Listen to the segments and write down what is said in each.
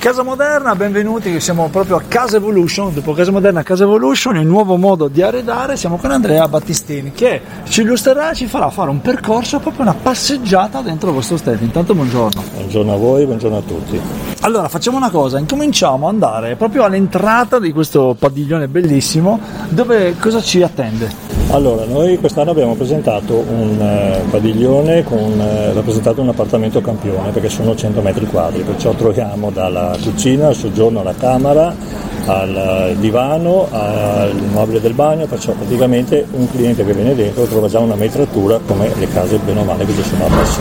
Casa Moderna, benvenuti, siamo proprio a Casa Evolution, dopo Casa Moderna Casa Evolution, il nuovo modo di arredare, siamo con Andrea Battistini che ci illustrerà e ci farà fare un percorso, proprio una passeggiata dentro questo stand. Intanto buongiorno. Buongiorno a voi, buongiorno a tutti. Allora facciamo una cosa, incominciamo ad andare proprio all'entrata di questo padiglione bellissimo, dove cosa ci attende? Allora, noi quest'anno abbiamo presentato un eh, padiglione con eh, rappresentato un appartamento campione perché sono 100 metri quadri, perciò troviamo dalla cucina al soggiorno alla camera al divano, al mobile del bagno, perciò praticamente un cliente che viene dentro trova già una metratura come le case bene o male che ci sono appresso.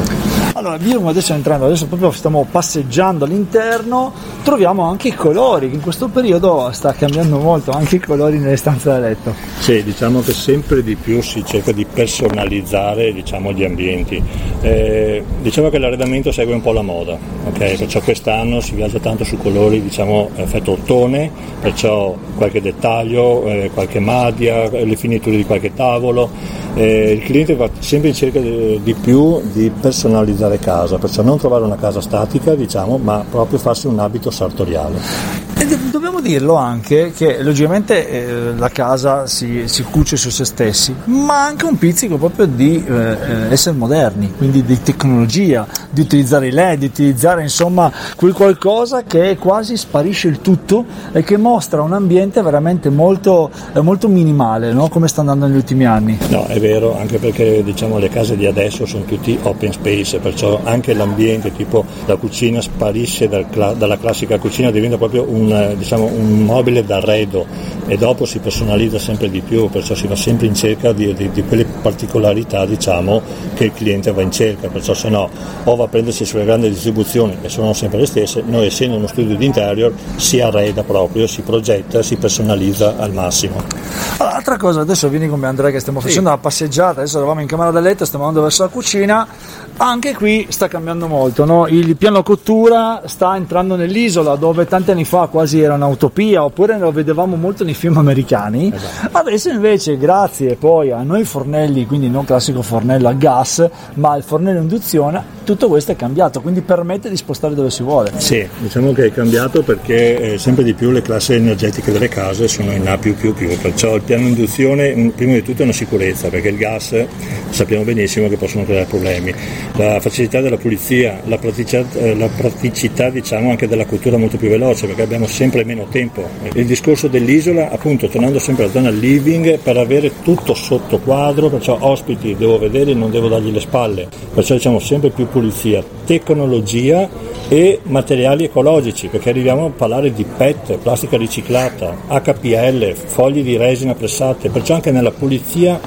Allora, io adesso entrando, adesso proprio stiamo passeggiando all'interno, troviamo anche i colori, che in questo periodo sta cambiando molto, anche i colori nelle stanze da letto. Sì, diciamo che sempre di più si cerca di personalizzare diciamo, gli ambienti. Eh, diciamo che l'arredamento segue un po' la moda, okay? perciò quest'anno si viaggia tanto su colori diciamo, effetto ottone, perciò qualche dettaglio, eh, qualche madia, le finiture di qualche tavolo. Eh, il cliente va sempre in cerca di, di, più di personalizzare casa, perciò non trovare una casa statica, diciamo, ma proprio farsi un abito sartoriale. E dobbiamo dirlo anche che logicamente eh, la casa si, si, cuce su se stessi, ma anche un pizzico proprio di eh essere moderni, quindi di tecnologia, di utilizzare i LED, di utilizzare insomma quel qualcosa che quasi sparisce il tutto e che mostra un ambiente veramente molto, eh, molto minimale, no? come sta andando negli ultimi anni. No, è vero, anche perché diciamo le case di adesso sono tutti open space, perciò anche l'ambiente tipo la cucina sparisce dal, dalla classica cucina, diventa proprio un diciamo, un mobile d'arredo e dopo si personalizza sempre di più, perciò si va sempre in cerca di, di, di quelle particolarità diciamo, che il cliente va in cerca, perciò se no o va a prendersi sulle grandi distribuzioni che sono sempre le stesse, noi essendo uno studio di interior si arreda proprio, si progetta, si personalizza al massimo. Allora, altra cosa, adesso vieni con me Andrea che stiamo facendo sì. una passeggiata, adesso eravamo in camera da letto, stiamo andando verso la cucina, anche qui sta cambiando molto, no? il piano cottura sta entrando nell'isola dove tanti anni fa quasi era un'utopia, oppure lo vedevamo molto nei film americani. Esatto. Adesso invece, grazie poi a noi fornelli, quindi non classico fornello a gas, ma il fornello a induzione, tutto questo è cambiato, quindi permette di spostare dove si vuole. Sì, diciamo che è cambiato perché eh, sempre di più le classi energetiche delle case sono in A+++, perciò il piano induzione prima di tutto è una sicurezza, perché il gas sappiamo benissimo che possono creare problemi. La facilità della pulizia, la praticità, eh, la praticità diciamo, anche della cottura molto più veloce, perché abbiamo sempre meno tempo. Il discorso dell'isola, appunto, tornando sempre alla zona living, per avere tutto sotto quadro, perciò ospiti devo vedere, non devo dargli le spalle, perciò diciamo sempre più pulizia, tecnologia e materiali ecologici, perché arriviamo a parlare di PET, plastica riciclata, HPL, fogli di resina pressate, perciò anche nella pulizia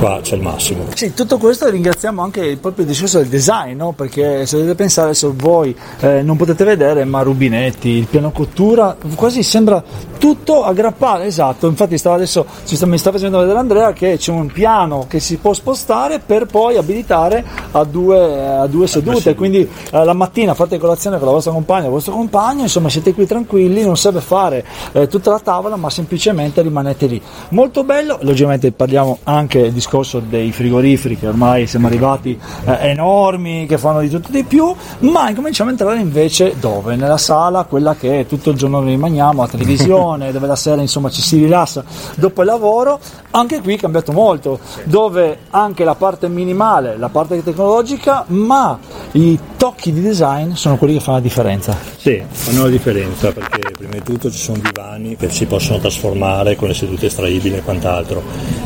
qua c'è il massimo. Sì, tutto questo ringraziamo anche proprio il discorso del design, no? perché se dovete pensare adesso voi eh, non potete vedere, ma rubinetti, il piano cottura, quasi sembra tutto aggrappato, esatto, infatti stava adesso sta, mi sta facendo vedere Andrea che c'è un piano che si può spostare per poi abilitare a due, a due sedute, quindi eh, la mattina fate colazione con la vostra compagna, il vostro compagno, insomma siete qui tranquilli, non serve fare eh, tutta la tavola, ma semplicemente rimanete lì. Molto bello, logicamente parliamo anche del discorso dei frigoriferi che ormai siamo arrivati eh, enormi, che fanno di tutto e di più, ma incominciamo a entrare invece dove? Nella sala, quella che tutto il giorno rimaniamo, a televisione, dove la sera insomma ci si rilassa dopo il lavoro, anche qui è cambiato molto, dove anche la parte minimale, la parte tecnologica, ma i tocchi di design sono quelli che fanno la differenza. Sì, fanno la differenza perché prima di tutto ci sono divani che si possono trasformare con le sedute estraibili e quant'altro.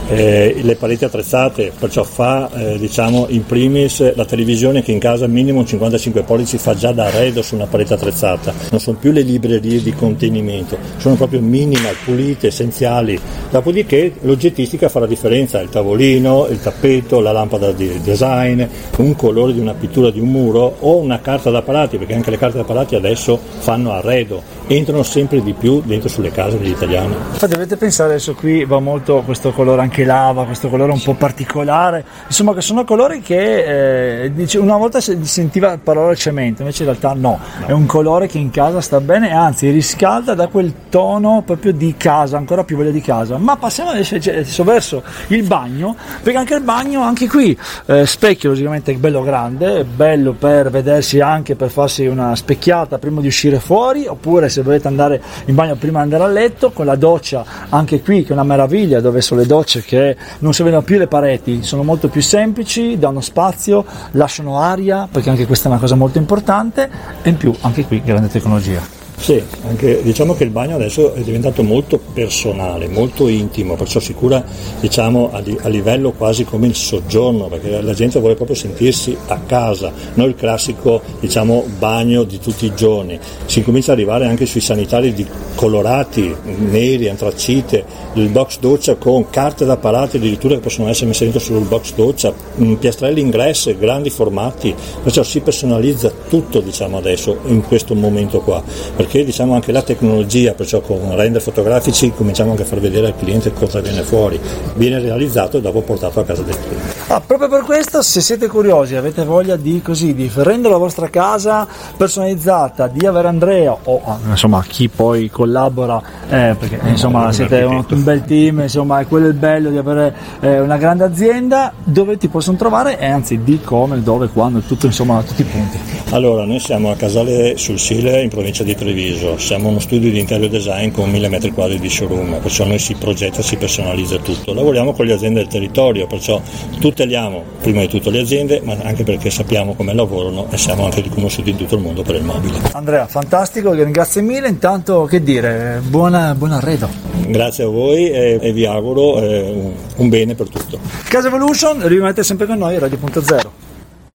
Eh, le pareti attrezzate, perciò fa eh, diciamo in primis la televisione che in casa minimo 55 pollici fa già da arredo su una parete attrezzata, non sono più le librerie di contenimento, sono proprio minimal, pulite, essenziali. Dopodiché l'oggettistica fa la differenza, il tavolino, il tappeto, la lampada di design, un colore di una pittura di un muro o una carta da parati, perché anche le carte da parati adesso fanno arredo, entrano sempre di più dentro sulle case degli italiani. Infatti dovete pensare adesso qui va molto questo colore anche lava, questo colore un po' particolare, insomma che sono colori che eh, una volta si sentiva la parola cemento, invece in realtà no, no, è un colore che in casa sta bene anzi riscalda da quel tono proprio di casa, ancora più voglia di casa. Ma passiamo adesso verso il bagno, perché anche il bagno, anche qui, eh, specchio logicamente è bello grande, bello per vedersi anche per farsi una specchiata prima di uscire fuori, oppure se volete andare in bagno prima di andare a letto, con la doccia anche qui che è una meraviglia dove sono le docce che non si vedono più le pareti, sono molto più semplici, danno spazio, lasciano aria, perché anche questa è una cosa molto importante, e in più anche qui grande tecnologia. Sì, anche, diciamo che il bagno adesso è diventato molto personale, molto intimo, perciò si cura diciamo, a, a, livello quasi come il soggiorno, perché la gente vuole proprio sentirsi a casa, non il classico diciamo, bagno di tutti i giorni. Si comincia ad arrivare anche sui sanitari di colorati, neri, antracite, il box doccia con carte da parati addirittura che possono essere messe dentro sul box doccia, mm, piastrelli ingresso, grandi formati, perciò si personalizza tutto diciamo, adesso in questo momento qua perché diciamo anche la tecnologia, perciò con render fotografici cominciamo anche a far vedere al cliente cosa viene fuori, viene realizzato e dopo portato a casa del cliente. Ah, proprio per questo se siete curiosi, avete voglia di, così, di rendere la vostra casa personalizzata, di avere Andrea o ah, insomma chi poi collabora, eh, perché insomma siete un, un, bel team, insomma è quello il bello di avere eh, una grande azienda, dove ti possono trovare e anzi di come, dove, quando, tutto insomma tutti i punti. Allora noi siamo a Casale sul Sile in provincia di Treviso Treviso, siamo uno studio di interior design con 1000 metri quadri di showroom, perciò noi si progetta, si personalizza tutto. Lavoriamo con le aziende del territorio, perciò tuteliamo prima di tutto le aziende, ma anche perché sappiamo come lavorano e siamo anche riconosciuti in tutto il mondo per il mobile. Andrea, fantastico, grazie mille, intanto che dire, buona, buon arredo. Grazie a voi e, e vi auguro eh, un, un bene per tutto. Casa Evolution, rimanete sempre con noi, Radio.0.